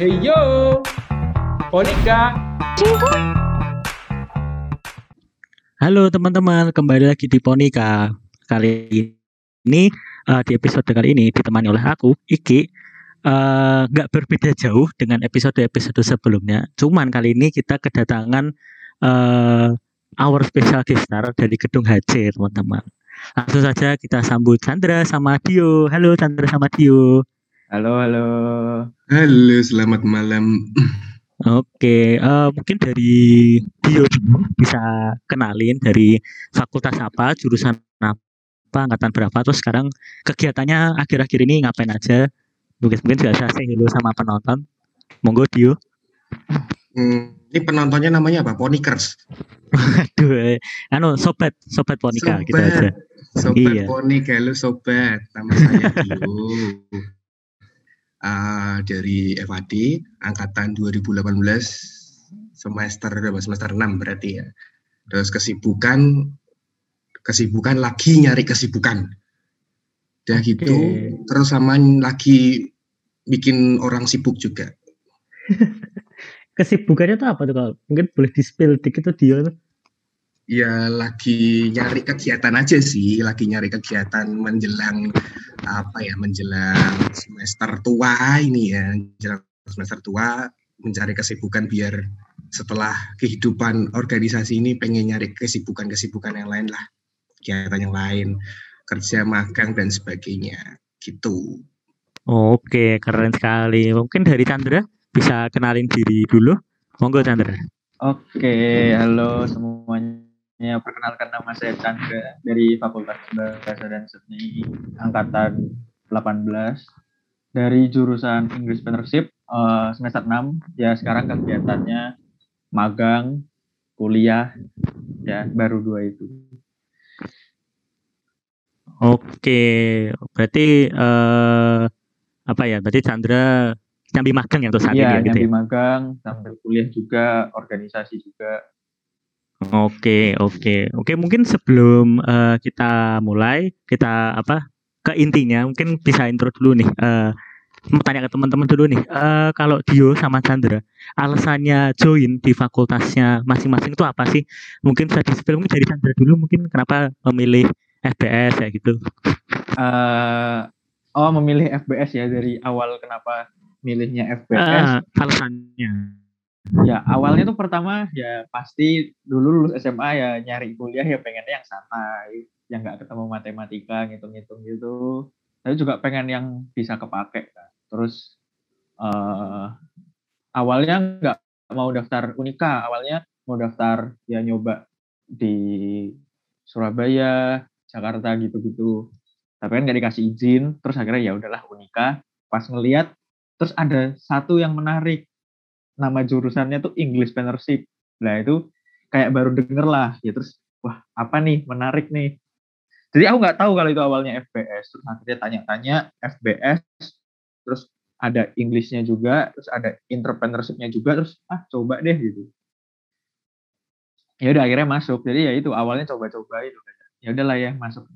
Hey yo, Monika. Halo teman-teman, kembali lagi di Ponika. Kali ini uh, di episode kali ini ditemani oleh aku, Iki. Uh, nggak berbeda jauh dengan episode-episode sebelumnya. Cuman kali ini kita kedatangan uh, our special guest star dari gedung HC, teman-teman. Langsung saja kita sambut Chandra sama Dio. Halo Chandra sama Dio. Halo, halo. Halo, selamat malam. Oke, uh, mungkin dari Dio dulu bisa kenalin dari fakultas apa, jurusan apa, angkatan berapa, terus sekarang kegiatannya akhir-akhir ini ngapain aja? Mungkin mungkin juga saya hello sama penonton. Monggo Dio. Hmm, ini penontonnya namanya apa? Ponikers. Aduh, eh, anu sobat, sobat Ponika sobat, gitu aja. Sobat Iya. Ponik, halo sobat. Nama saya Dio. Ah, dari FAD angkatan 2018 semester semester 6 berarti ya. Terus kesibukan kesibukan lagi nyari kesibukan. Udah gitu Oke. terus sama lagi bikin orang sibuk juga. Kesibukannya tuh apa tuh kalau mungkin boleh di spill dikit tuh Dio tuh. Ya lagi nyari kegiatan aja sih, lagi nyari kegiatan menjelang apa ya, menjelang semester tua ini ya, menjelang semester tua mencari kesibukan biar setelah kehidupan organisasi ini pengen nyari kesibukan-kesibukan yang lain lah, kegiatan yang lain, kerja magang dan sebagainya, gitu. Oke, keren sekali. Mungkin dari Chandra bisa kenalin diri dulu. Monggo Chandra. Oke, halo semuanya. Perkenalkan nama saya Chandra dari Fakultas Bahasa dan Seni angkatan 18 dari jurusan English Partnership eh, semester 6. Ya, sekarang kegiatannya magang, kuliah, ya baru dua itu. Oke, berarti eh apa ya? Berarti Chandra nyambi magang ya untuk saat Iya, ini ya gitu ya. magang, sambil kuliah juga, organisasi juga. Oke, oke. Oke, mungkin sebelum eh, kita mulai, kita apa? ke intinya, mungkin bisa intro dulu nih. Eh mau tanya ke teman-teman dulu nih. Eh kalau Dio sama Chandra, alasannya join di fakultasnya masing-masing itu apa sih? Mungkin bisa di-spill mungkin dari Chandra dulu mungkin kenapa memilih FBS ya gitu. eh oh, memilih FBS ya dari awal kenapa milihnya FBS? Eh, alasannya. Ya awalnya tuh pertama ya pasti dulu lulus SMA ya nyari kuliah ya pengennya yang santai, yang nggak ketemu matematika ngitung-ngitung gitu. Saya juga pengen yang bisa kepake. kan. Terus eh awalnya nggak mau daftar Unika, awalnya mau daftar ya nyoba di Surabaya, Jakarta gitu-gitu. Tapi kan nggak dikasih izin, terus akhirnya ya udahlah Unika. Pas ngeliat, terus ada satu yang menarik nama jurusannya tuh English Partnership. Nah itu kayak baru denger lah, ya terus wah apa nih menarik nih. Jadi aku nggak tahu kalau itu awalnya FBS, terus akhirnya tanya-tanya FBS, terus ada Englishnya juga, terus ada entrepreneurship-nya juga, terus ah coba deh gitu. Ya udah akhirnya masuk. Jadi ya itu awalnya coba-coba itu. Ya udahlah ya masuk.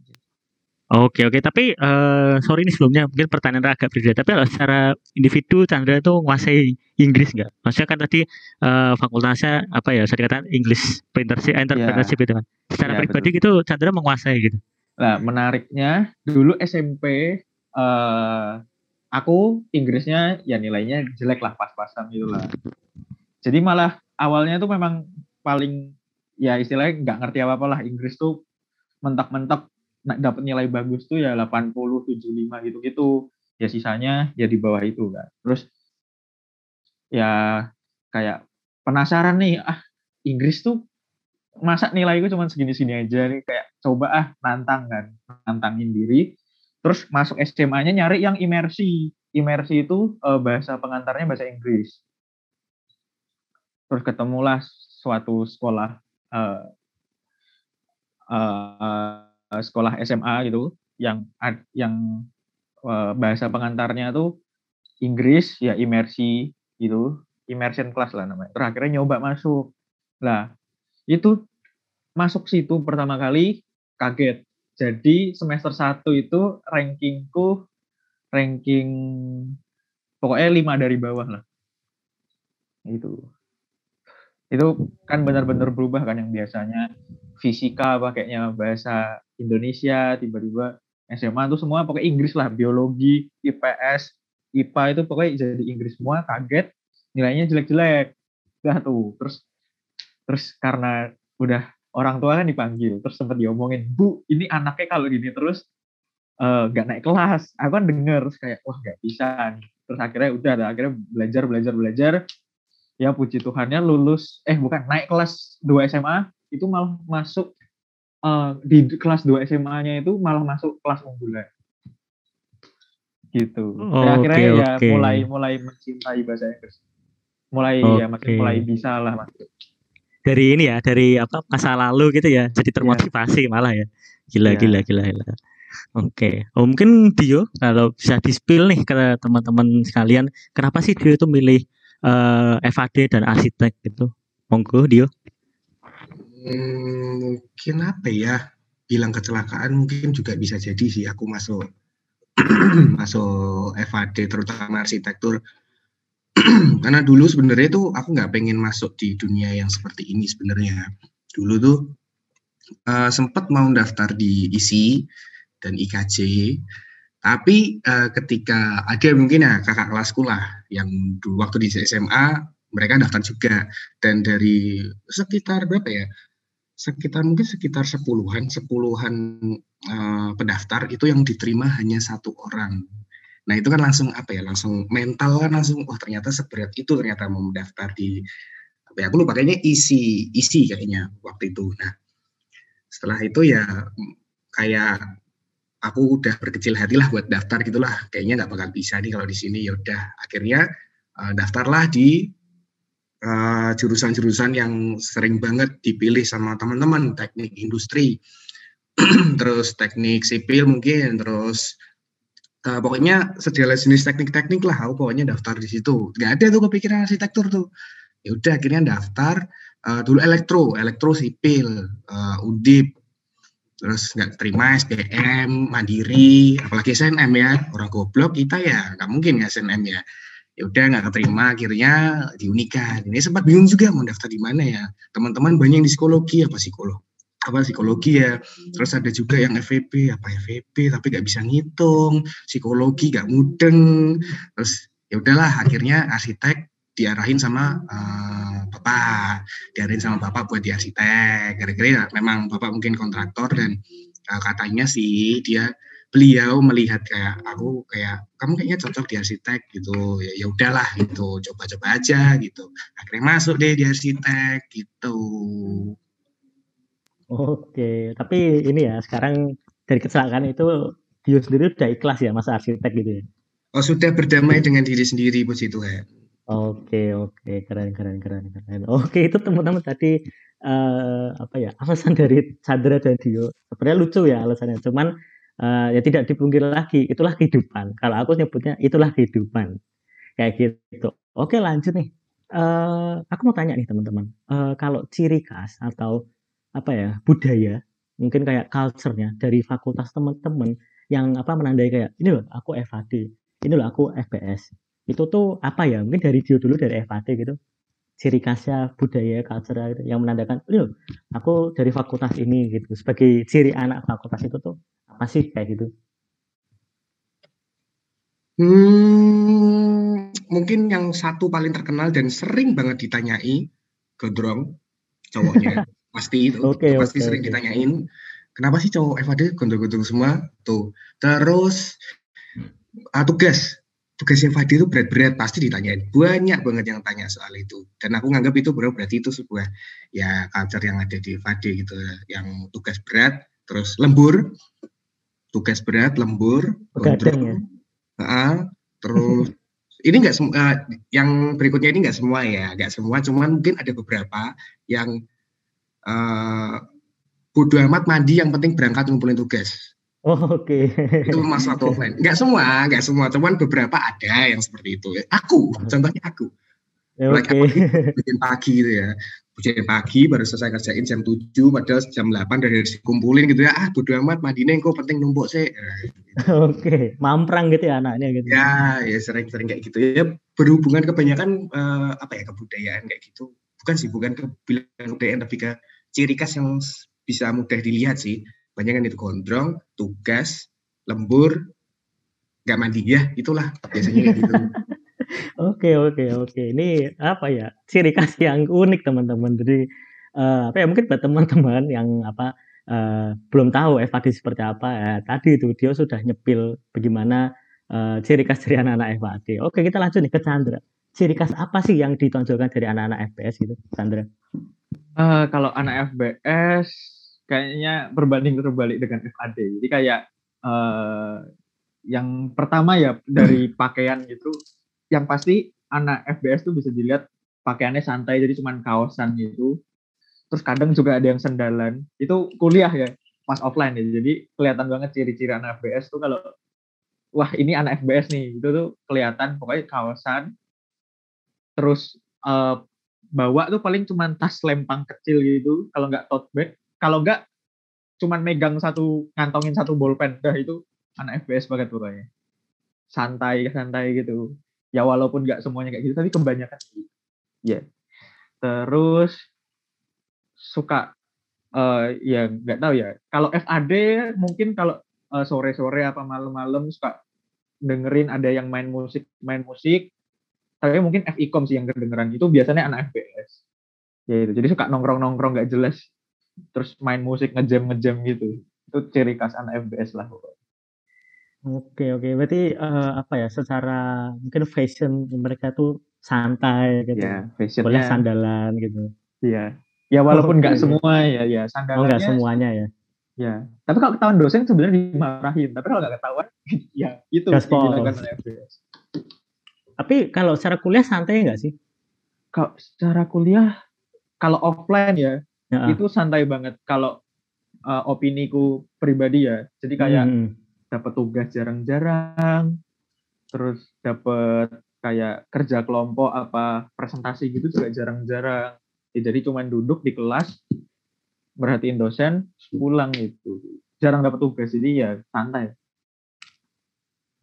Oke oke tapi eh sorry ini sebelumnya mungkin pertanyaan agak berbeda tapi kalau secara individu Chandra itu menguasai Inggris nggak? Maksudnya kan tadi eh, fakultasnya apa ya saya dikatakan English Partnership Entrepreneurship itu kan. Secara Iya, pribadi gitu Chandra menguasai gitu. Nah, menariknya dulu SMP eh aku Inggrisnya ya nilainya jelek lah pas-pasan gitu lah. Jadi malah awalnya tuh memang paling ya istilahnya nggak ngerti apa-apa lah Inggris tuh mentok-mentok dapat nilai bagus tuh ya 80 75 gitu-gitu. Ya sisanya ya di bawah itu kan. Terus ya kayak penasaran nih ah Inggris tuh masa nilaiku cuma segini-segini aja nih kayak coba ah nantang kan nantangin diri terus masuk SMA-nya nyari yang imersi imersi itu eh, bahasa pengantarnya bahasa Inggris terus ketemulah suatu sekolah eh, eh, sekolah SMA gitu yang yang eh, bahasa pengantarnya tuh Inggris ya imersi gitu immersion class lah namanya terus akhirnya nyoba masuk lah itu masuk situ pertama kali kaget. Jadi semester 1 itu rankingku ranking pokoknya lima dari bawah lah. itu itu kan benar-benar berubah kan yang biasanya fisika pakainya bahasa Indonesia tiba-tiba SMA itu semua pakai Inggris lah biologi IPS IPA itu pokoknya jadi Inggris semua kaget nilainya jelek-jelek. Udah tuh terus terus karena udah orang tua kan dipanggil terus sempat diomongin bu ini anaknya kalau gini terus eh, nggak uh, naik kelas. Aku kan denger terus kayak wah nggak bisa terus akhirnya udah ada akhirnya belajar belajar belajar. Ya puji Tuhannya lulus eh bukan naik kelas 2 SMA itu malah masuk uh, di kelas 2 SMA-nya itu malah masuk kelas unggulan gitu. Oh, Dan akhirnya okay, ya okay. mulai mulai mencintai bahasa Inggris. Mulai okay. ya makin mulai bisa lah mas. Dari ini ya, dari apa masa lalu gitu ya, jadi termotivasi yeah. malah ya. Gila yeah. gila gila gila. Oke, okay. oh, mungkin Dio kalau bisa di-spill nih ke teman-teman sekalian, kenapa sih Dio itu milih uh, eh, FAD dan arsitek gitu? Monggo Dio. Hmm, mungkin apa ya? Bilang kecelakaan mungkin juga bisa jadi sih aku masuk masuk FAD terutama arsitektur. Karena dulu sebenarnya tuh aku nggak pengen masuk di dunia yang seperti ini sebenarnya. Dulu tuh uh, sempet mau daftar di ISI dan IKJ tapi uh, ketika ada mungkin ya kakak kelasku lah yang dulu waktu di SMA mereka daftar juga. Dan dari sekitar berapa ya sekitar mungkin sekitar sepuluhan sepuluhan uh, pendaftar itu yang diterima hanya satu orang. Nah itu kan langsung apa ya langsung mental kan langsung oh, ternyata seberat itu ternyata mau mendaftar di apa ya aku lupa kayaknya isi isi kayaknya waktu itu. Nah setelah itu ya kayak aku udah berkecil hati lah buat daftar gitulah kayaknya nggak bakal bisa nih kalau di sini. Ya udah akhirnya uh, daftarlah di jurusan-jurusan uh, yang sering banget dipilih sama teman-teman teknik industri. Terus teknik sipil mungkin terus uh, pokoknya segala jenis teknik-teknik lah aku pokoknya daftar di situ. Nggak ada tuh kepikiran arsitektur tuh. Ya udah akhirnya daftar uh, dulu elektro elektro sipil uh, undip. Terus nggak terima SPM mandiri apalagi SNM ya. Orang goblok kita ya nggak mungkin ya SNM ya ya udah nggak keterima akhirnya di Unika ini sempat bingung juga mau daftar di mana ya. Teman-teman banyak yang di psikologi apa psikolog? Apa psikologi ya? Terus ada juga yang FVP apa FVP tapi nggak bisa ngitung. Psikologi nggak mudeng. Terus ya udahlah akhirnya arsitek diarahin sama uh, bapak. Diarahin sama bapak buat di arsitek. Kira-kira memang bapak mungkin kontraktor dan uh, katanya sih dia beliau melihat kayak aku kayak kamu kayaknya cocok di arsitek gitu. Ya ya udahlah gitu coba-coba aja gitu. Akhirnya masuk deh di arsitek gitu. Oke tapi ini ya sekarang dari kecelakaan itu Dio sendiri udah ikhlas ya masa arsitek gitu ya? Oh sudah berdamai dengan diri sendiri puji Tuhan. Oke oke. Keren keren keren keren. Oke itu teman-teman tadi uh, apa ya alasan dari Chandra dan Dio. Sebenarnya lucu ya alasannya. Cuman uh, ya tidak dipungkiri lagi itulah kehidupan. Kalau aku nyebutnya itulah kehidupan. Kayak gitu. Oke lanjut nih. Uh, aku mau tanya nih teman-teman. Uh, kalau ciri khas atau apa ya budaya mungkin kayak culture-nya dari fakultas teman-teman yang apa menandai kayak ini loh aku FAD, ini loh aku FPS. Itu tuh apa ya? Mungkin dari Dio dulu dari FAD gitu ciri khasnya budaya culture gitu, yang menandakan loh aku dari fakultas ini gitu. Sebagai ciri anak fakultas itu tuh apa sih kayak gitu? Hmm, mungkin yang satu paling terkenal dan sering banget ditanyai gondrong cowoknya. Pasti itu, okay, itu pasti okay, sering okay. ditanyain kenapa sih cowok FAD gondrong-gondrong semua? Tuh terus uh, tugas tugasnya Fadi itu berat-berat pasti ditanyain. Banyak banget yang tanya soal itu. Dan aku nganggap itu bro berarti itu sebuah ya culture yang ada di Fadi gitu. Yang tugas berat terus lembur. Tugas berat lembur ya? uh, terus ini enggak semua uh, yang berikutnya ini enggak semua ya enggak semua. Cuman mungkin ada beberapa yang uh, bodoh amat mandi yang penting berangkat ngumpulin tugas Oh, Oke. Okay. Itu masalah offline. Enggak semua, enggak semua, cuman beberapa ada yang seperti itu. Aku, contohnya aku. Ya, Oke. bikin pagi gitu ya. Bikin pagi baru selesai kerjain jam 7 padahal jam 8 dari dikumpulin gitu ya. Ah bodo amat mandine kok penting numpuk sih. Oke, mamprang gitu ya anaknya gitu. ya ya sering-sering kayak gitu ya berhubungan kebanyakan eh, apa ya kebudayaan kayak gitu bukan sih bukan kebudayaan tapi ke ciri khas yang bisa mudah dilihat sih banyak kan itu gondrong tugas lembur nggak mandi ya itulah biasanya gitu Oke, oke, oke. Ini apa ya? Ciri khas yang unik teman-teman. Jadi eh, apa ya? Mungkin buat teman-teman yang apa eh, belum tahu FAD seperti apa ya. Tadi itu dia sudah nyepil bagaimana eh, ciri khas dari anak-anak FAD. Oke, kita lanjut nih ke Chandra. Ciri khas apa sih yang ditonjolkan dari anak-anak FPS gitu, Chandra? Eh, kalau anak FBS kayaknya berbanding terbalik dengan FAD. Jadi kayak eh, yang pertama ya dari pakaian gitu, yang pasti anak FBS tuh bisa dilihat pakaiannya santai, jadi cuman kaosan gitu. Terus kadang juga ada yang sendalan. Itu kuliah ya, pas offline ya. Jadi kelihatan banget ciri-ciri anak FBS tuh kalau wah ini anak FBS nih, itu tuh kelihatan pokoknya kaosan. Terus eh, bawa tuh paling cuman tas lempang kecil gitu kalau nggak tote bag kalau nggak cuman megang satu ngantongin satu bolpen dah itu anak FBS banget pokoknya. Santai santai gitu. Ya walaupun nggak semuanya kayak gitu tapi kebanyakan gitu ya. Terus suka eh ya nggak tahu ya. Kalau FAD mungkin kalau eh, sore-sore apa malam-malam suka dengerin ada yang main musik main musik. Tapi mungkin FICOM sih yang kedengeran. Itu biasanya anak FBS ya itu. Jadi suka nongkrong nongkrong nggak jelas terus main musik ngejam ngejam gitu itu ciri khas anak FBS lah pokoknya. Oke, oke. Berarti eh, apa ya? Secara mungkin fashion mereka tuh santai gitu. ya Boleh fashionnya sandalan gitu. ya ya walaupun nggak Oke. semua ya ya Oh, sandalannya enggak semuanya ya. ya tapi kalau ketahuan dosen sebenarnya dimarahin tapi kalau nggak ketahuan ya itu Gaspol. yang dilakukan oleh FBS Tapi kalau secara kuliah santai enggak sih? kalau secara kuliah kalau offline ya Ya, itu santai banget kalau eh, opiniku pribadi ya. Jadi kayak hmm, dapat tugas jarang-jarang, terus dapat kayak kerja kelompok apa presentasi gitu juga jarang-jarang. Ya, jadi cuman duduk di kelas, merhatiin dosen, pulang gitu. Jarang dapat tugas, jadi ya santai.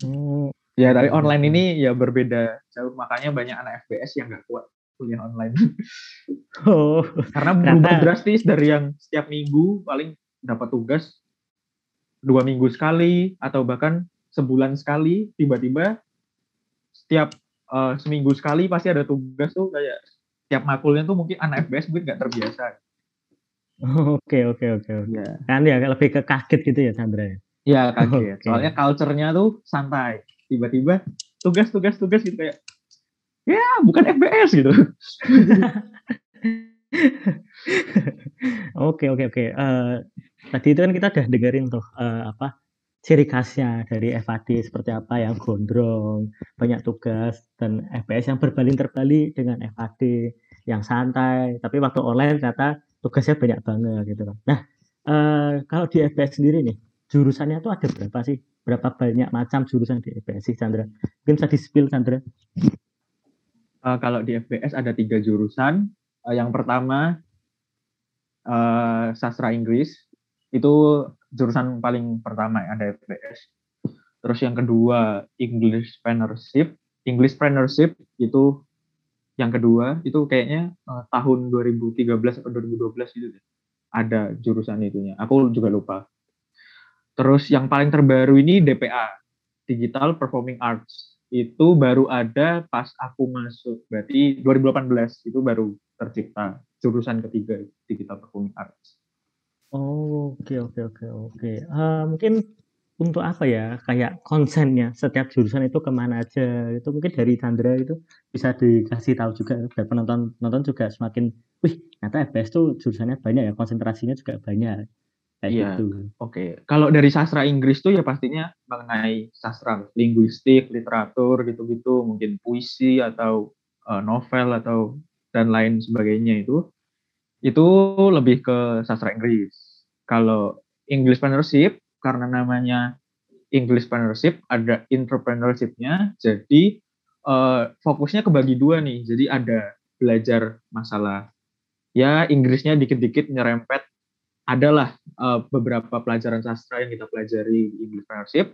Oh, Ya dari online ini ya berbeda jauh, makanya banyak anak FBS yang nggak kuat kuliah online. oh, Karena berubah Karena- drastis dari yang setiap minggu paling dapat tugas dua minggu sekali atau bahkan sebulan sekali tiba-tiba setiap eh, seminggu sekali pasti ada tugas tuh kayak setiap makulnya tuh mungkin anak FBS mungkin nggak terbiasa. oke, oke, oke, oke. Ya, Kan ya lebih ke kaget gitu ya Chandra ya. ya kaget. Oke. Soalnya culture-nya tuh santai. Tiba-tiba tugas-tugas tugas gitu kayak ya bukan FBS gitu. Oke, oke, oke. Eh, tadi itu kan kita udah dengerin tuh eh, apa ciri khasnya dari FAD seperti apa yang gondrong, banyak tugas dan FPS yang berbanding terbalik dengan FAD yang santai, tapi waktu online ternyata tugasnya banyak banget gitu kan. Nah, eh, kalau di FPS sendiri nih, jurusannya tuh ada berapa sih? Berapa banyak macam jurusan di FPS sih, Chandra? Mungkin bisa di-spill, Chandra? Eh, kalau di FBS ada tiga jurusan. Eh, yang pertama eh, sastra Inggris itu jurusan paling pertama yang ada FBS. Terus yang kedua English Partnership. English Partnership itu yang kedua itu kayaknya eh, tahun 2013 atau 2012 gitu. Ada jurusan itunya. Aku juga lupa. Terus yang paling terbaru ini DPA, Digital Performing Arts itu baru ada pas aku masuk berarti 2018 itu baru tercipta jurusan ketiga digital performing arts. Oh, oke oke oke oke. Eh, mungkin untuk apa ya, kayak konsennya setiap jurusan itu ke mana aja, itu mungkin dari Chandra itu bisa dikasih tahu juga biar penonton penonton juga semakin, wih ternyata FPS tuh jurusannya banyak ya, konsentrasinya juga banyak kayak Iya. gitu. Oke, kalau dari sastra Inggris tuh ya pastinya mengenai sastra linguistik, literatur gitu-gitu, mungkin puisi atau eh, novel atau dan lain sebagainya itu itu lebih ke sastra Inggris. Kalau English Partnership karena namanya English Partnership ada entrepreneurship-nya, jadi eh, fokusnya kebagi dua nih. Jadi ada belajar masalah ya Inggrisnya dikit-dikit nyerempet. Adalah eh, beberapa pelajaran sastra yang kita pelajari di English Entrepreneurship.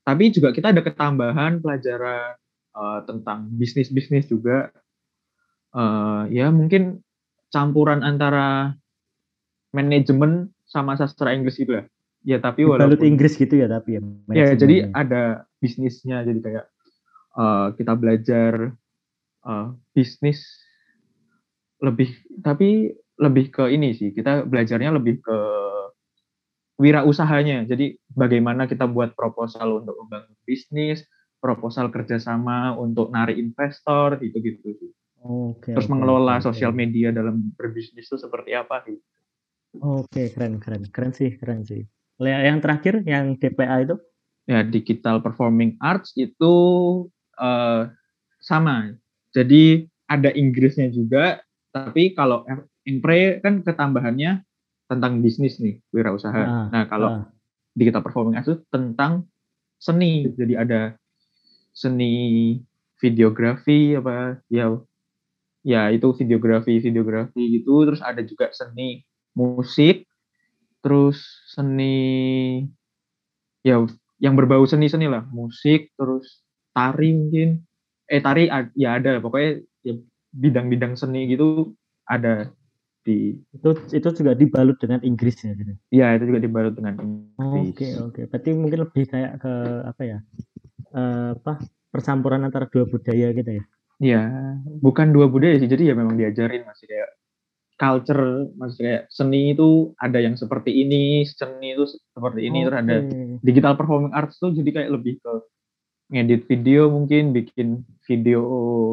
Tapi juga kita ada ketambahan pelajaran eh, tentang bisnis-bisnis juga. Eh, ya mungkin campuran antara manajemen sama sastra Inggris itu ya. Ya tapi Balut walaupun Inggris gitu ya tapi ya. Ya, jadi ada bisnisnya. Jadi kayak eh, kita belajar eh, bisnis lebih, tapi lebih ke ini sih. Kita belajarnya lebih ke wirausahanya. Jadi bagaimana kita buat proposal untuk membangun bisnis, proposal kerjasama untuk narik investor, gitu-gitu. sih. Oke. Terus oke, mengelola oke. sosial media dalam berbisnis itu seperti apa sih? Oke, keren keren. Keren sih, keren sih. Yang terakhir yang DPA itu ya digital performing arts itu eh, sama. Jadi ada Inggrisnya juga, tapi kalau Impre kan ketambahannya tentang bisnis nih, wirausaha. Ah, nah, kalau ah. digital performing arts itu tentang seni. Jadi ada seni videografi apa ya ya itu videografi videografi gitu terus ada juga seni musik terus seni ya yang berbau seni-seni lah musik terus tari mungkin eh tari ya ada pokoknya ya bidang-bidang seni gitu ada di itu itu juga dibalut dengan Inggris ya gitu. ya itu juga dibalut dengan Inggris. Oke oke. Berarti mungkin lebih kayak ke apa ya? Eh, apa percampuran antara dua budaya gitu ya? Ya, bukan dua budaya sih. Jadi ya memang diajarin masih kayak culture, masih kayak seni itu ada yang seperti ini, seni itu seperti ini, terus ada digital performing arts tuh jadi kayak lebih ke ngedit video mungkin, bikin video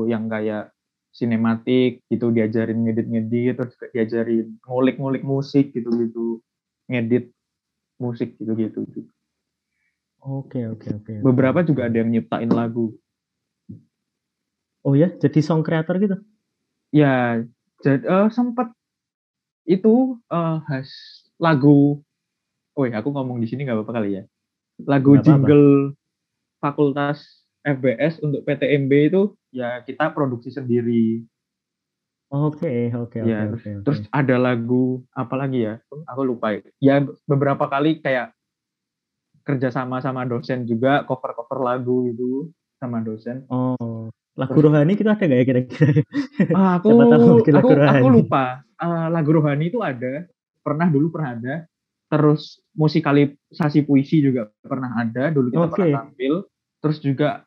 yang kayak sinematik gitu, diajarin ngedit-ngedit, terus juga diajarin ngulik-ngulik musik gitu-gitu, ngedit musik gitu-gitu. Oke oke oke. Beberapa juga ada yang nyiptain lagu. Oh ya, jadi song creator gitu. Ya, jadi sempat itu eh has lagu. Oh ya, aku ngomong di sini nggak apa-apa kali ya. Lagu apa-apa. jingle Fakultas FBS untuk PTMB itu ya kita produksi sendiri. Oke oke oke Ya, oke. Terus ada lagu apa lagi ya? Aku lupa. Ya beberapa kali kayak kerja sama sama dosen juga cover-cover lagu gitu sama dosen. Oh, lagu rohani kita ada nggak ya kira-kira? Ah, aku tahu aku aku lupa. Eh, lagu rohani itu ada, pernah dulu pernah ada. Terus musikalisasi puisi juga pernah ada, dulu kita Oke. pernah tampil. Terus juga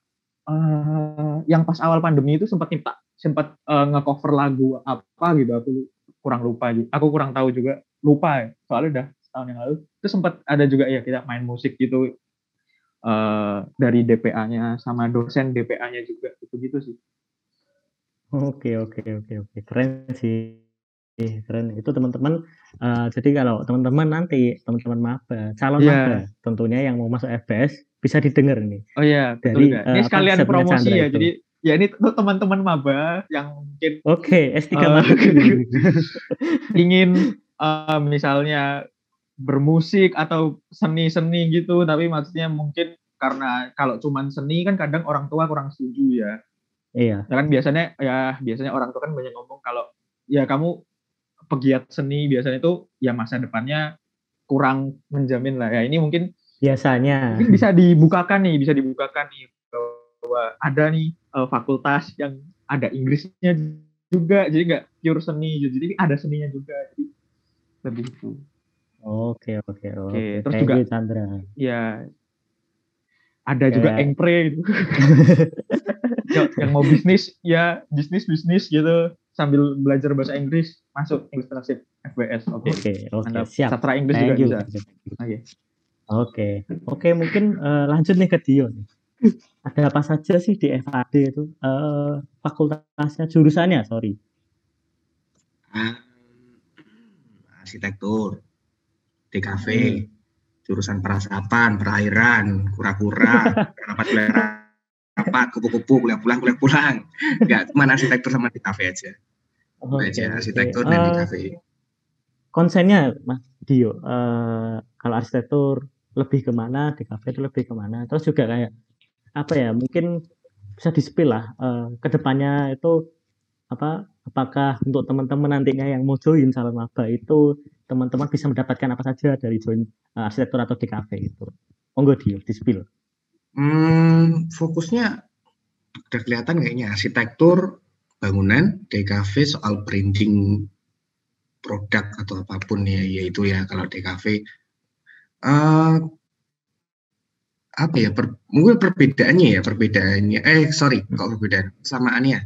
eh, yang pas awal pandemi itu sempat nyipta, sempat eh, nge-cover lagu apa gitu, aku kurang lupa juga. Aku kurang tahu juga, lupa ya. Soalnya udah setahun yang lalu. Itu sempat ada juga ya kita main musik gitu eh, dari DPA-nya sama dosen DPA-nya juga gitu-gitu sih. Oke oke oke oke keren sih Ih, keren itu teman-teman eh, jadi kalau teman-teman nanti teman-teman maba calon Iya. maba tentunya yang mau masuk FBS bisa didengar nih Oh iya, Dari, betul eh, Ini apa, sekalian setnya promosi Chandra ya. itu. Jadi ya ini tuh teman-teman maba yang mungkin oke S3 Eh, marketing ingin eh, misalnya bermusik atau seni-seni gitu, tapi maksudnya mungkin karena kalau cuman seni kan kadang orang tua kurang setuju ya. iya Ya kan biasanya ya biasanya orang tua kan banyak ngomong kalau ya kamu pegiat seni biasanya itu ya masa depannya kurang menjamin lah ya. Ini mungkin biasanya mungkin bisa dibukakan nih, bisa dibukakan nih bahwa ada nih eh, fakultas yang ada Inggrisnya juga, jadi nggak pure seni, jadi ada seninya juga, jadi lebih itu. oke oke oke terus Thank juga- you, Chandra Ya ada juga Kayak- engpre gitu. yang, yang mau bisnis ya bisnis bisnis gitu sambil belajar bahasa Inggris masuk English Translate FBS. Oke. oke oke Mantap. siap Sastra Inggris juga Thank you. bisa. Thank you. Oke. Oke, mungkin eh, lanjut nih ke Dio nih. Ada apa saja sih di FAD itu? Eh, fakultasnya, jurusannya, sorry. Ah, arsitektur, DKV, Hmm. jurusan perasapan, perairan, kura-kura, rapat rapat, kupu-kupu, kuliah pulang, kuliah pulang. Enggak, cuma arsitektur sama DKV aja. Oke, aja arsitektur Eh, dan DKV. konsennya, Mas Dio, eh, kalau arsitektur lebih ke mana, di kafe itu lebih ke mana. Terus juga kayak apa ya? Mungkin bisa di-spill lah eh, ke depannya itu apa apakah untuk teman-teman nantinya yang mau join calon maba itu teman-teman bisa mendapatkan apa saja dari join uh, arsitektur atau DKV itu monggo Dio di-spill Hmm, fokusnya udah kelihatan kayaknya arsitektur bangunan, DKV soal branding produk atau apa pun ya, yaitu ya kalau DKV uh, apa ya per, mungkin perbedaannya ya perbedaannya eh sorry kalau perbedaan persamaannya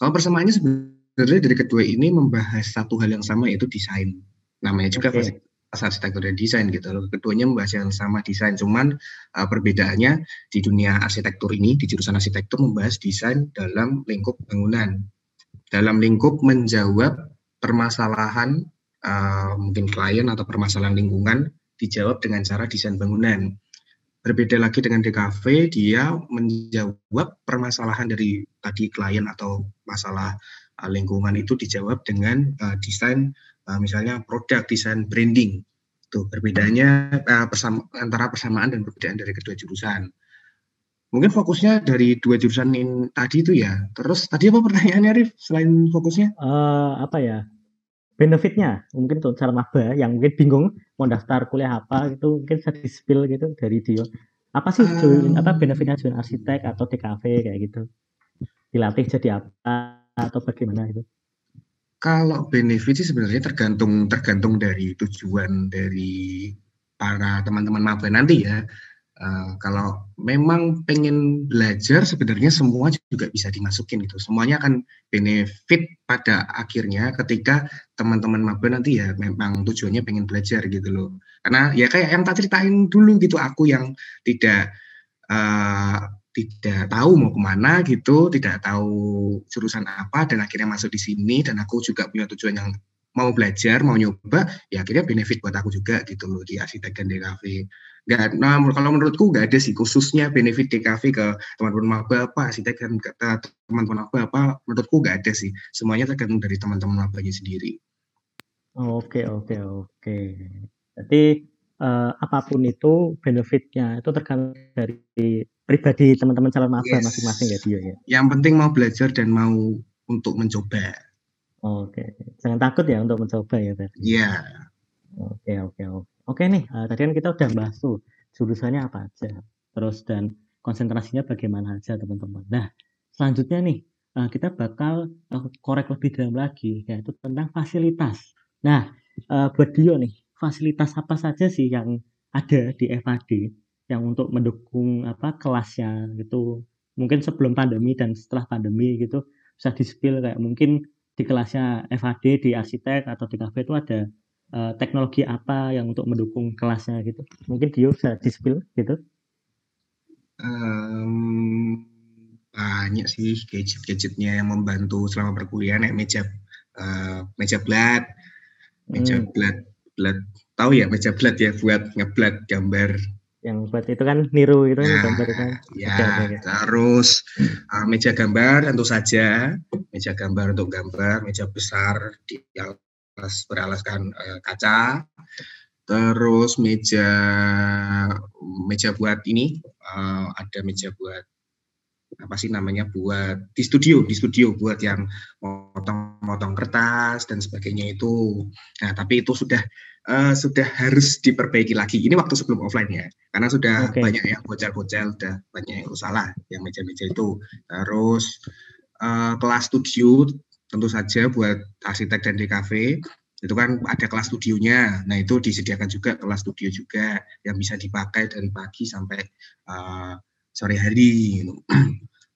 kalau persamaannya sebenarnya dari kedua ini membahas satu hal yang sama yaitu desain namanya juga Oke. arsitektur dan desain gitu loh. Keduanya membahas yang sama desain, cuman uh, perbedaannya di dunia arsitektur ini di jurusan arsitektur membahas desain dalam lingkup bangunan, dalam lingkup menjawab permasalahan uh, mungkin klien atau permasalahan lingkungan dijawab dengan cara desain bangunan. Berbeda lagi dengan DKV, dia menjawab permasalahan dari tadi klien atau masalah uh, lingkungan itu dijawab dengan uh, desain uh, misalnya produk desain branding. Tuh perbedaannya uh, persama, antara persamaan dan perbedaan dari kedua jurusan. Mungkin fokusnya dari dua jurusan ini tadi itu ya. Terus tadi apa pertanyaannya Rif selain fokusnya? Eh apa ya benefitnya mungkin untuk calon maba yang mungkin bingung mau daftar kuliah apa gitu mungkin bisa di spill gitu dari Dio. Apa sih join apa benefitnya join arsitek atau TKV kayak gitu? Dilatih jadi apa atau bagaimana itu? Kalau benefit sih sebenarnya tergantung tergantung dari tujuan dari para teman-teman maba nanti ya Uh, kalau memang pengen belajar sebenarnya semua juga bisa dimasukin gitu. Semuanya akan benefit pada akhirnya ketika teman-teman maba nanti ya memang tujuannya pengen belajar gitu loh. Karena ya kayak yang tak ceritain dulu gitu aku yang tidak uh, tidak tahu mau ke mana gitu, tidak tahu jurusan apa dan akhirnya masuk di sini dan aku juga punya tujuan yang mau belajar, mau nyoba, ya akhirnya benefit buat aku juga gitu loh di arsitek dan DKV nggak nah kalau menurutku nggak ada sih khususnya benefit DKV ke teman-teman maba apa dan ke teman-teman maba apa menurutku nggak ada sih. Semuanya tergantung dari teman-teman mabanya sendiri. Oke oke oke. Jadi uh, apa pun itu benefitnya itu tergantung dari pribadi teman-teman calon maba Yes. masing-masing ya Dio ya? Yang penting mau belajar dan mau untuk mencoba. Oke jangan takut ya untuk mencoba ya tadi ya Oke oke oke. Oke nih, eh, tadi kan kita udah bahas tuh jurusannya apa aja, terus dan konsentrasinya bagaimana aja teman-teman. Nah, selanjutnya nih eh, kita bakal eh, korek lebih dalam lagi, yaitu tentang fasilitas. Nah, eh, buat Dio nih, fasilitas apa saja sih yang ada di FAD yang untuk mendukung apa kelasnya gitu? Mungkin sebelum pandemi dan setelah pandemi gitu bisa di-spill kayak mungkin di kelasnya FAD di arsitek atau di kafe itu ada eh, teknologi apa yang untuk mendukung kelasnya gitu? Mungkin Dio bisa di-spill gitu. Em, banyak sih gadget-gadgetnya yang membantu selama perkuliahan ya meja eh, meja blat meja Hmm, blat blat tahu ya meja blat ya buat ngeblat gambar. Yang buat itu kan niru itu kan Nah, gambar itu. Kan ya oke. terus uh, meja gambar tentu saja meja gambar untuk gambar meja besar di alas beralaskan uh, kaca. Terus meja meja buat ini uh, ada meja buat apa sih namanya buat di studio di studio buat yang motong-motong kertas dan sebagainya itu. Nah tapi itu sudah eh, sudah harus diperbaiki lagi. Ini waktu sebelum offline ya karena sudah Oke. banyak yang bocel-bocel udah banyak yang salah yang meja-meja itu. Terus eh, kelas studio tentu saja buat arsitek dan DKV itu kan ada kelas studionya nah itu disediakan juga kelas studio juga yang bisa dipakai dari pagi sampai eh, sore hari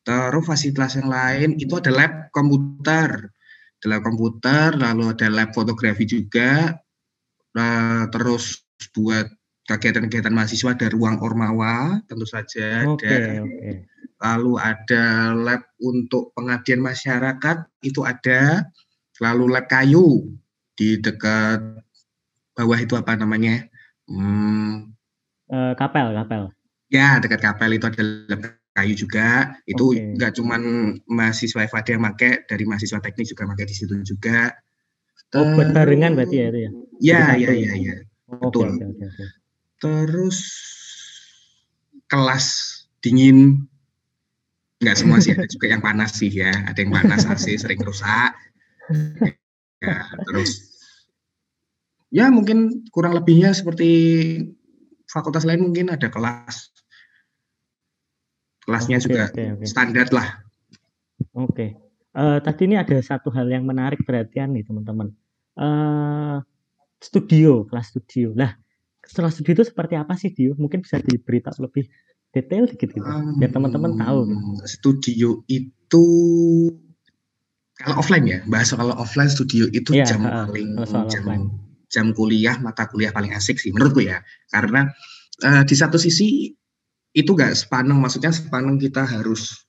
Terus fasilitas yang lain itu ada lab komputer, ada lab komputer, lalu ada lab fotografi juga. Nah, terus buat kegiatan-kegiatan mahasiswa ada ruang ormawa, tentu saja oke ada. oke Lalu ada lab untuk pengabdian masyarakat itu ada. Lalu lab kayu di dekat bawah itu apa namanya? Hmm, Eh, kapel kapel Ya, dekat kapel itu ada lab kayu juga. Itu Oke. nggak cuman mahasiswa FAD yang pakai, dari mahasiswa teknik juga pakai di situ juga. oh buat barengan berarti ya itu ya Ya, ya, ya, ya? ya. oke Betul. oke oke oke Terus kelas dingin. Nggak semua sih ada juga yang panas sih ya ada yang panas AC sering rusak ya, terus ya mungkin kurang lebihnya seperti fakultas lain mungkin ada kelas kelasnya Oke, juga oke, oke. standar lah Oke. Eh, tadi ini ada satu hal yang menarik perhatian nih teman-teman. Eh, studio, kelas studio. Lah, setelah studio itu seperti apa sih Dio? Mungkin bisa diberitahu lebih detail dikit gitu. Biar teman-teman tahu. Hmm, studio itu kalau offline ya bahas kalau offline studio itu Iya, jam heeh, paling jam, offline. jam kuliah mata kuliah paling asik sih menurutku ya karena eh, di satu sisi itu gak sepaneng maksudnya sepaneng kita harus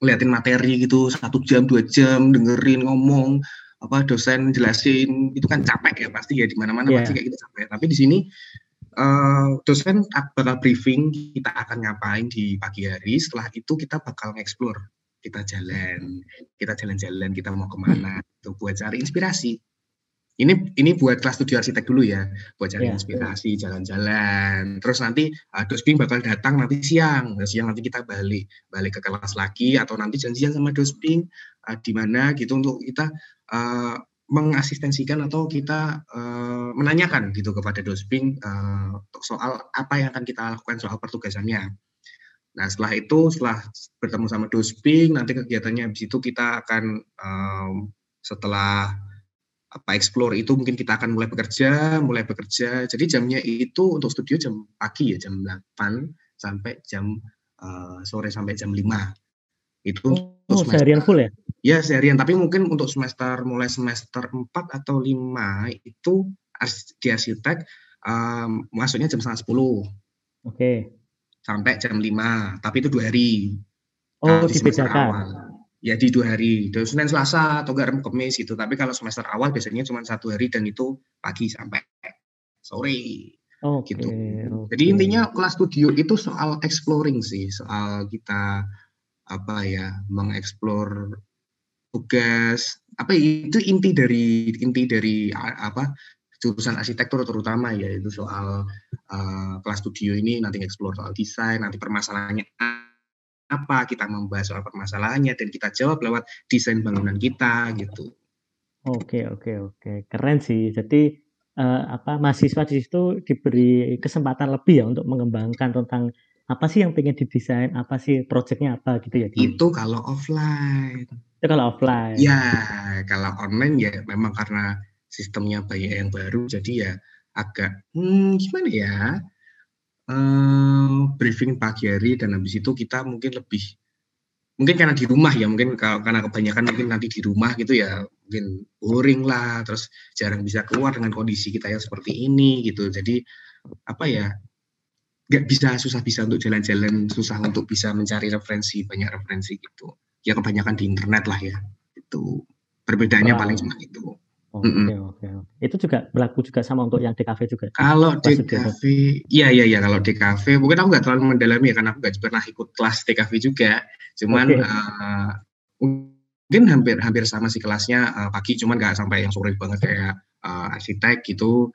ngeliatin materi gitu satu jam dua jam dengerin ngomong apa dosen jelasin itu kan capek ya pasti ya di mana mana Iya. pasti kayak gitu capek tapi di sini eh, dosen bakal briefing kita akan ngapain di pagi hari setelah itu kita bakal nge-explore. Kita jalan kita jalan-jalan kita mau ke mana itu buat cari inspirasi. Ini ini buat kelas studi arsitek dulu ya buat cari Iya. inspirasi jalan-jalan. Terus nanti uh, dosbing bakal datang nanti siang. Nah, siang nanti kita balik balik ke kelas lagi atau nanti janjian sama dosbing uh, di mana gitu untuk kita uh, mengasistensikan atau kita uh, menanyakan gitu kepada dosbing uh, soal apa yang akan kita lakukan soal pertugasannya Nah setelah itu setelah bertemu sama dosbing nanti kegiatannya habis itu kita akan um, setelah apa explore itu mungkin kita akan mulai bekerja, mulai bekerja. Jadi jamnya itu untuk studio jam pagi ya jam 8 sampai jam uh, sore sampai jam 5. Itu Oh, seharian full ya? Ya seharian, tapi mungkin untuk semester mulai semester 4 atau 5 itu di arsitek um, masuknya jam setengah 10 Oke. sampai jam 5, tapi itu dua hari. Oh, Nah, di semester dibedakan. awal. Ya di dua hari, dari Senin Selasa atau Rabu Kamis gitu. Tapi kalau semester awal biasanya cuma satu hari dan itu pagi sampai sore Oke. gitu. oke. Jadi intinya kelas studio itu soal exploring sih, soal kita apa ya mengeksplor tugas apa ya, itu inti dari inti dari apa jurusan arsitektur terutama ya itu soal uh, kelas studio ini nanti explore soal desain nanti permasalahannya apa kita membahas soal permasalahannya dan kita jawab lewat desain bangunan kita gitu Oke, oke, oke. Keren sih. Jadi eh, apa mahasiswa di situ diberi kesempatan lebih ya untuk mengembangkan tentang apa sih yang pengen didesain, apa sih proyeknya apa gitu ya. Itu kalau offline Itu kalau offline. Ya, kalau online ya memang karena sistemnya banyak yang baru, jadi ya agak hmm, gimana ya? eh briefing pagi hari dan habis itu kita mungkin lebih mungkin karena di rumah ya mungkin kalau karena kebanyakan mungkin nanti di rumah gitu ya mungkin boring lah terus jarang bisa keluar dengan kondisi kita yang seperti ini gitu jadi apa ya nggak bisa susah bisa untuk jalan-jalan susah untuk bisa mencari referensi banyak referensi gitu ya kebanyakan di internet lah ya itu perbedaannya Wow. paling cuma itu Oke, Mm-mm. oke, oke. Itu juga berlaku juga sama untuk yang DKV juga. kalau Kelas DKV iya iya iya kalau DKV mungkin aku nggak terlalu mendalami ya karena aku nggak pernah ikut kelas DKV juga cuman Oke. eh, mungkin hampir hampir sama sih kelasnya eh, pagi cuman nggak sampai yang sore banget kayak eh, arsitek gitu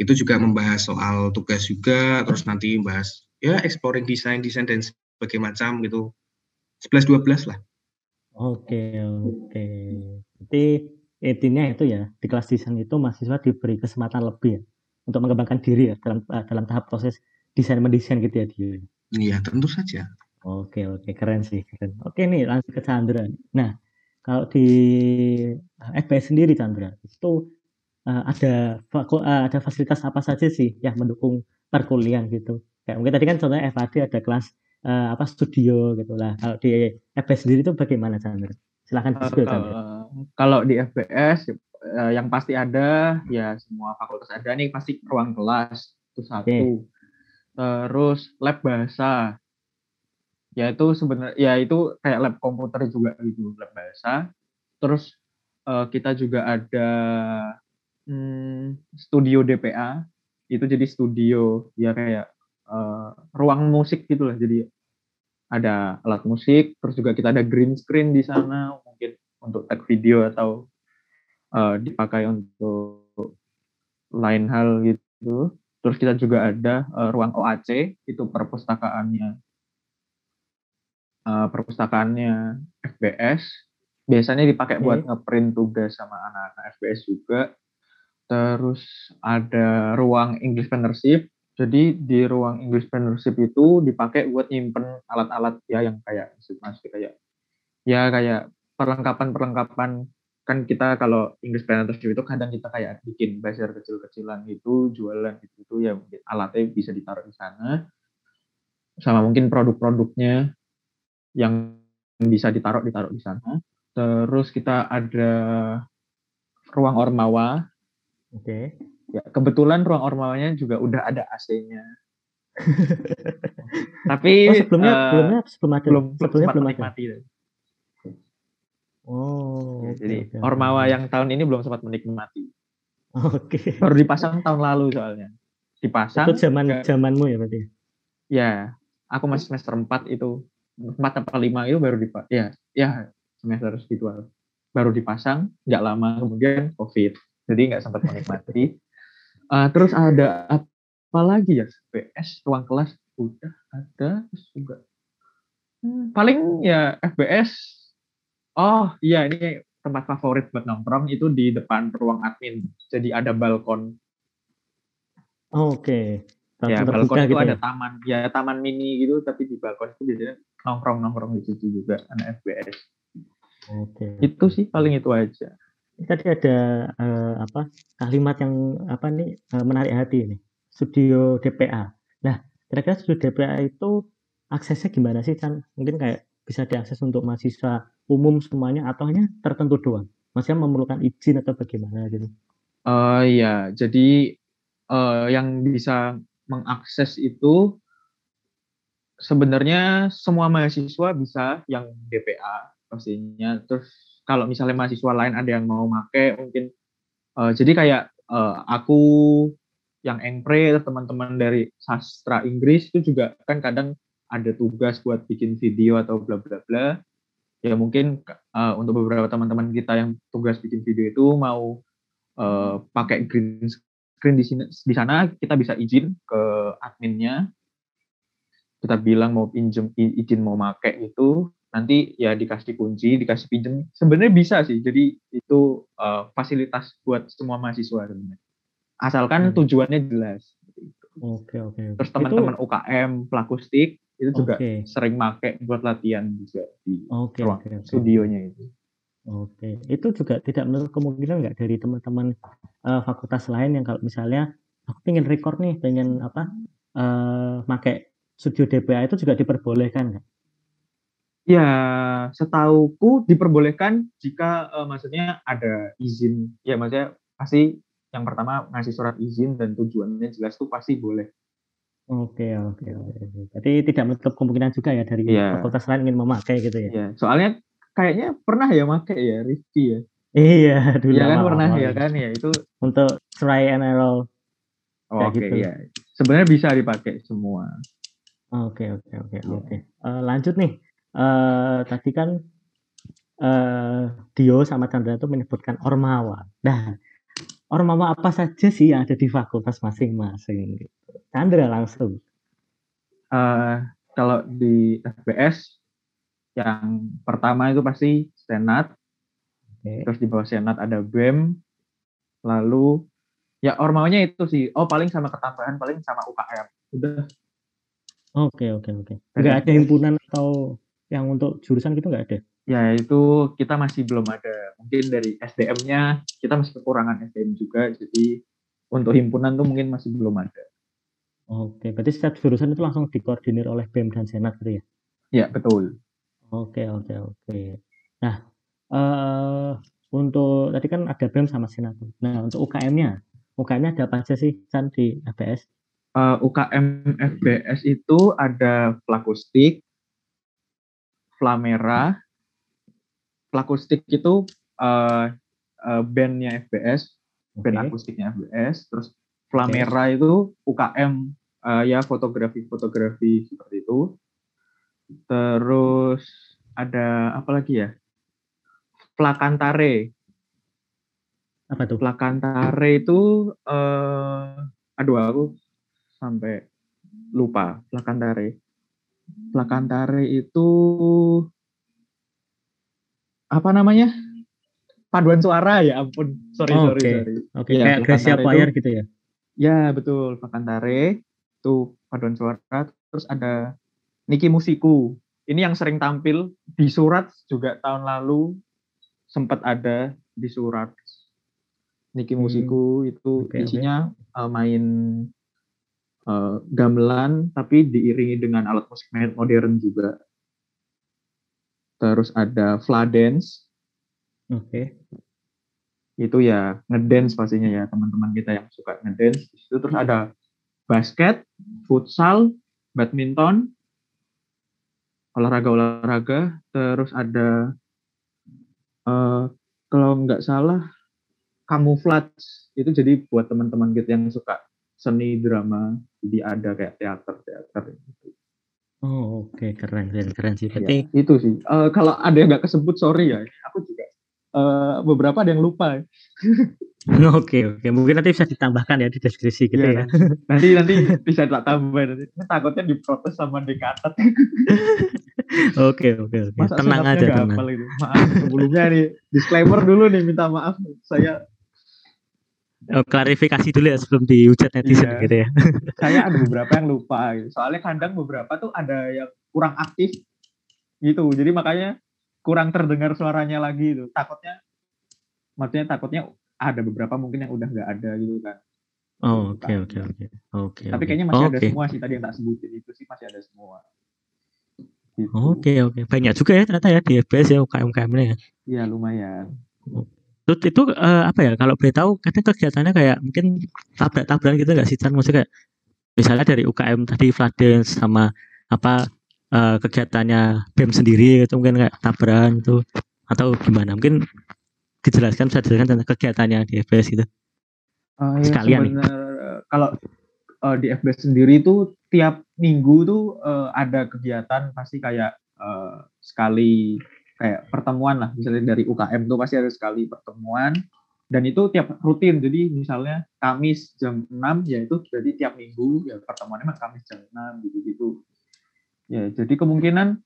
itu juga membahas soal tugas juga terus nanti membahas ya exploring desain desain dan sebagainya macam gitu 11 12 lah Oke, oke. Jadi intinya itu ya di kelas desain itu mahasiswa diberi kesempatan lebih ya untuk mengembangkan diri ya dalam eh, dalam tahap proses desain mendesain gitu ya dia. iya tentu saja Oke, oke, keren sih, keren. Oke nih, langsung ke Chandra. Nah, kalau di eh, FPS sendiri Chandra, itu eh, ada eh, ada fasilitas apa saja sih yang mendukung perkuliahan gitu? Kayak mungkin tadi kan contohnya FAD ada kelas eh, apa studio gitu lah. Kalau di FPS sendiri itu bagaimana Chandra? Silahkan Eh, diskusi kalau, Chandra. kalau di FBS eh, yang pasti ada ya semua fakultas ada nih pasti ruang kelas itu satu. Terus lab bahasa. Ya itu sebenarnya ya itu kayak lab komputer juga gitu, lab bahasa. Terus eh, kita juga ada hmm, studio DPA. Itu jadi studio ya kayak eh, ruang musik gitu lah. Jadi ada alat musik, terus juga kita ada green screen di sana mungkin untuk tag video atau eh, dipakai untuk lain hal gitu. Terus kita juga ada eh, ruang OAC itu perpustakaannya eh, perpustakaannya FBS biasanya dipakai Oke. buat ngeprint tugas sama anak-anak FBS juga. Terus ada ruang English Partnership. Jadi di ruang English Partnership itu dipakai buat nyimpen alat-alat ya yang kayak masih kayak ya kayak perlengkapan-perlengkapan kan kita kalau English Partnership itu kadang kita kayak bikin buzzer kecil-kecilan gitu, jualan gitu itu ya mungkin alatnya bisa ditaruh di sana. Sama mungkin produk-produknya yang bisa ditaruh ditaruh di sana. Terus kita ada ruang ormawa. Oke. Ya, kebetulan ruang ormawanya juga udah ada AC-nya. Tapi Oh, sebelumnya eh, sebelumnya sebelum ada belum sebelumnya belum ada. menikmati. Oh, Ya, jadi oke. ormawa yang tahun ini belum sempat menikmati. Oke. Baru dipasang tahun lalu soalnya. Dipasang. Itu zaman ke- zamanmu ya berarti. Ya, aku masih semester 4 itu. 4 apa 5 itu baru dipasang. Ya, ya semester segitu baru dipasang, nggak lama kemudian COVID. Jadi nggak sempat menikmati. Eh, terus ada apa lagi ya? FBS, ruang kelas udah ada. Terus juga Hmm, paling ya FBS. Oh iya ini tempat favorit buat nongkrong itu di depan ruang admin. Jadi ada balkon. Oh, Oke. ya Langsung balkon itu gitu ada ya. taman ya taman mini gitu tapi di balkon itu biasanya nongkrong nongkrong di situ juga anak FBS Oke. itu sih paling itu aja Tadi ada eh, apa kalimat yang apa nih eh, menarik hati ini. Studio DPA. Nah, kira-kira studio DPA itu aksesnya gimana sih kan? Mungkin kayak bisa diakses untuk mahasiswa umum semuanya atau hanya tertentu doang? Maksudnya memerlukan izin atau bagaimana gitu? Eh ya jadi eh, yang bisa mengakses itu sebenarnya semua mahasiswa bisa yang DPA pastinya terus kalau misalnya mahasiswa lain ada yang mau make mungkin eh, jadi kayak eh, aku yang engpre teman-teman dari sastra Inggris itu juga kan kadang ada tugas buat bikin video atau bla bla bla. Ya mungkin eh, untuk beberapa teman-teman kita yang tugas bikin video itu mau eh, pakai green screen di sini di sana kita bisa izin ke adminnya. Kita bilang mau pinjem i- izin mau make itu nanti ya dikasih kunci dikasih pinjem sebenarnya bisa sih jadi itu eh, fasilitas buat semua mahasiswa sebenarnya asalkan Hmm. tujuannya jelas Oke oke. oke. terus Itu- teman-teman UKM pelakustik itu juga Oke. sering make buat latihan juga di Oke ruang oke oke. studionya itu Oke, itu juga tidak menutup kemungkinan nggak dari teman-teman eh, fakultas lain yang kalau misalnya aku pengen record nih, pengen apa, eh pakai studio DPA itu juga diperbolehkan nggak? Ya, setauku diperbolehkan jika eh, maksudnya ada izin. Ya, maksudnya pasti yang pertama ngasih surat izin dan tujuannya jelas tuh pasti boleh. Oke oke oke. Berarti tidak menutup kemungkinan juga ya dari Iya. fakultas lain ingin memakai gitu ya? Ya, soalnya kayaknya pernah ya make ya Rifki ya. Iya dulu Iya kan pernah ya gitu. kan ya itu. Untuk try and error. Oh, Oke gitu. ya. Sebenarnya bisa dipakai semua. Oke oke oke Iya. oke. Eh, lanjut nih. Eh tadi kan eh Dio sama Chandra itu menyebutkan ormawa. Nah, ormawa apa saja sih yang ada di fakultas masing-masing? Chandra langsung. Eh kalau di FBS yang pertama itu pasti senat, Oke. terus di bawah senat ada BEM, lalu ya ormawanya itu sih. Oh paling sama ketambahan paling sama UKM. Udah Oke oke oke. Nggak ada himpunan atau yang untuk jurusan gitu nggak ada? ya itu kita masih belum ada. Mungkin dari SDM-nya kita masih kekurangan SDM juga. Jadi untuk himpunan tuh mungkin masih belum ada. Oke, berarti setiap jurusan itu langsung dikoordinir oleh BEM dan Senat gitu ya? Ya betul. Oke oke oke. Nah, eh untuk tadi kan ada BEM sama Senat. Nah, untuk UKM-nya, UKM-nya ada apa aja sih Chan di ABS? Eh, UKM FBS itu ada Flakustik, Flamera. Flakustik itu eh eh, bandnya FBS, band Oke. akustiknya FBS. Terus Flamera itu UKM eh, ya fotografi-fotografi seperti itu. Terus ada apa lagi ya? Plakantare. Apa tuh? Plakantare itu eh aduh aku sampai lupa Plakantare itu apa namanya? Paduan suara ya ampun. Sorry Oh, sorry oke. sorry. Oke, Iya, kayak Gracia itu- gitu ya. Ya betul Plakantare itu paduan suara. Terus ada Niki Musiku. Ini yang sering tampil di surat juga tahun lalu sempat ada di surat. Niki Hmm, Musiku itu oke, oke. isinya uh, main uh, gamelan tapi diiringi dengan alat musik modern juga. Terus ada Fladance Oke. itu ya ngedance pastinya ya teman-teman kita yang suka ngedance. Di situ terus ada basket, futsal, badminton, olahraga-olahraga, terus ada eh kalau nggak salah camouflage itu jadi buat teman-teman kita yang suka seni drama jadi ada kayak teater teater gitu. Oh, oke, keren, keren, keren sih. Ya, Berarti itu sih Eh, kalau ada yang nggak kesebut sorry ya aku juga eh, beberapa ada yang lupa ya. oke, oke. Mungkin nanti bisa ditambahkan ya di deskripsi gitu Iya, ya. nanti nanti bisa tak tambah nanti takutnya diprotes sama Dekatat Oke, oke, oke. Tenang aja, tenang. maaf sebelumnya nih disclaimer dulu nih minta maaf saya Oh, klarifikasi dulu ya sebelum dihujat netizen Iya. gitu ya. saya ada beberapa yang lupa gitu. soalnya kadang beberapa tuh ada yang kurang aktif gitu jadi makanya kurang terdengar suaranya lagi itu takutnya maksudnya takutnya ada beberapa mungkin yang udah nggak ada gitu kan Oh, oke, oke, oke. Oke. tapi kayaknya masih ada Oke. semua sih tadi yang tak sebutin itu sih masih ada semua gitu. Oke, oke. Banyak juga ya ternyata ya di FBS ya UKM-UKM-nya ya. Iya lumayan Terus itu eh, apa ya kalau boleh tahu kadang kegiatannya kayak mungkin tabrak-tabrakan gitu nggak sih Chan? Maksudnya kayak misalnya dari UKM tadi Fladens sama apa eh, kegiatannya BEM sendiri itu mungkin kayak tabrakan itu atau gimana? Mungkin dijelaskan bisa dijelaskan tentang kegiatannya di FBS gitu. Eh, ya Sekalian nih. sebenarnya kalau eh, di FBS sendiri tuh tiap minggu tuh eh, ada kegiatan pasti kayak eh, sekali kayak pertemuan lah. Misalnya dari UKM tuh pasti ada sekali pertemuan. Dan itu tiap rutin. Jadi misalnya Kamis jam 6 ya itu berarti tiap minggu ya pertemuannya mah Kamis jam 6 gitu-gitu. Ya jadi kemungkinan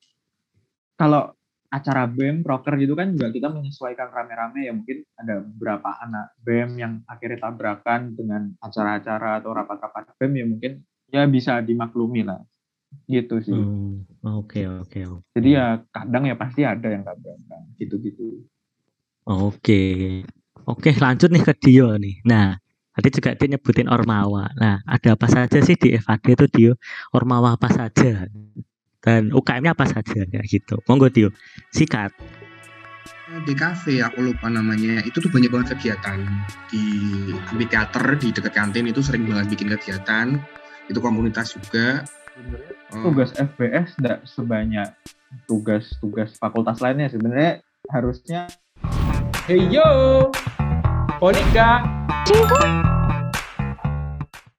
kalau acara BEM proker gitu kan juga kita menyesuaikan rame-rame. Ya mungkin ada beberapa anak BEM yang akhirnya tabrakan dengan acara-acara atau rapat-rapat BEM ya mungkin ya bisa dimaklumi lah gitu sih Hmm, Oke, oke, oke. jadi ya kadang ya pasti ada yang tabrakan gitu-gitu Oke. Oke, lanjut nih ke Dio nih. Nah, tadi juga dia nyebutin Ormawa. Nah, ada apa saja sih di FAD itu Dio? Ormawa apa saja? Dan UKM-nya apa saja kayak gitu. Monggo Dio. Sikat. di kafe aku lupa namanya itu tuh banyak banget kegiatan di amphitheater di dekat kantin itu sering banget bikin kegiatan itu komunitas juga Eh, tugas FBS tidak sebanyak tugas-tugas fakultas lainnya sebenarnya harusnya Hey yo, Monica.